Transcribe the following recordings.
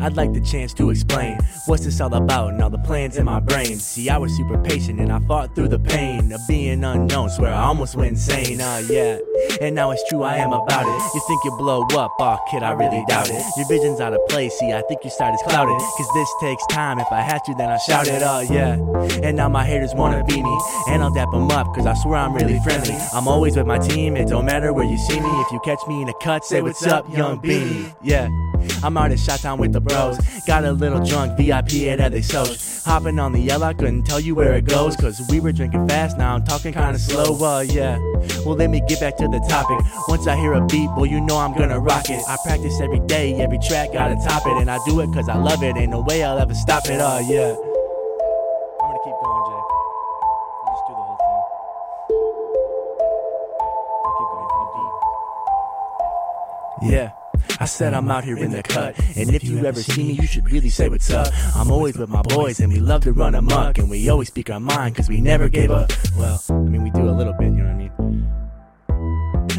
I'd like the chance to explain what's this all about and all the plans in my brain. See, I was super patient and I fought through the pain of being unknown. Swear I almost went insane. Uh, yeah. And now it's true, I am about it. You think you blow up, oh kid, I really doubt it. Your vision's out of place, see, I think your sight is clouded. Cause this takes time, if I had to, then I shout it, oh yeah. And now my haters wanna be me, and I'll dap them up, cause I swear I'm really friendly. I'm always with my team, it don't matter where you see me. If you catch me in a cut, say what's up, young Beamie. Yeah. I'm out in Shot Town with the bros. Got a little drunk, VIP at Other Soch. Hopping on the yellow, I couldn't tell you where it goes. Cause we were drinking fast, now I'm talking kinda slow. Uh, yeah. Well, let me get back to the topic. Once I hear a beat, well, you know I'm gonna rock it. I practice every day, every track, gotta top it. And I do it cause I love it, ain't no way I'll ever stop it. Uh, yeah. We'll. Yeah. I said I'm out here in the cut, and if you ever see me, you should really say what's up. I'm always with my boys, and we love to run amok, and we always speak our mind, cause we never gave up. Well, I mean, we do a little bit, you know what I mean?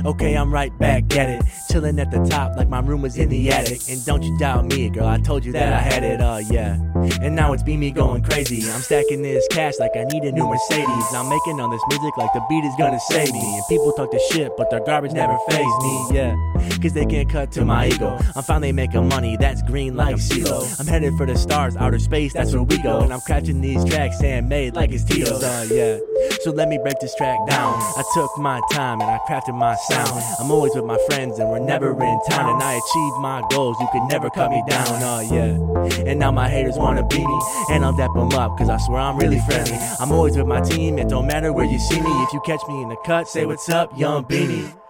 Okay, I'm right back at it. Chilling at the top like my room was in the attic. And don't you doubt me, girl, I told you that I had it, uh, yeah. And now it's be me going crazy. I'm stacking this cash like I need a new Mercedes. I'm making all this music like the beat is gonna save me. And people talk the shit, but their garbage never faze me, yeah. Cause they can't cut to my ego. I'm finally making money, that's green like CeeLo. I'm headed for the stars, outer space, that's where we go. And I'm catching these tracks handmade like it's Tito's, uh, yeah. So let me break this track down. I took my time and I crafted my sound. I'm always with my friends and we're never in town. And I achieve my goals, you can never cut me down, oh yeah. And now my haters wanna beat me, and I'll dap them up, cause I swear I'm really friendly. I'm always with my team, it don't matter where you see me. If you catch me in the cut, say what's up, young Beamie.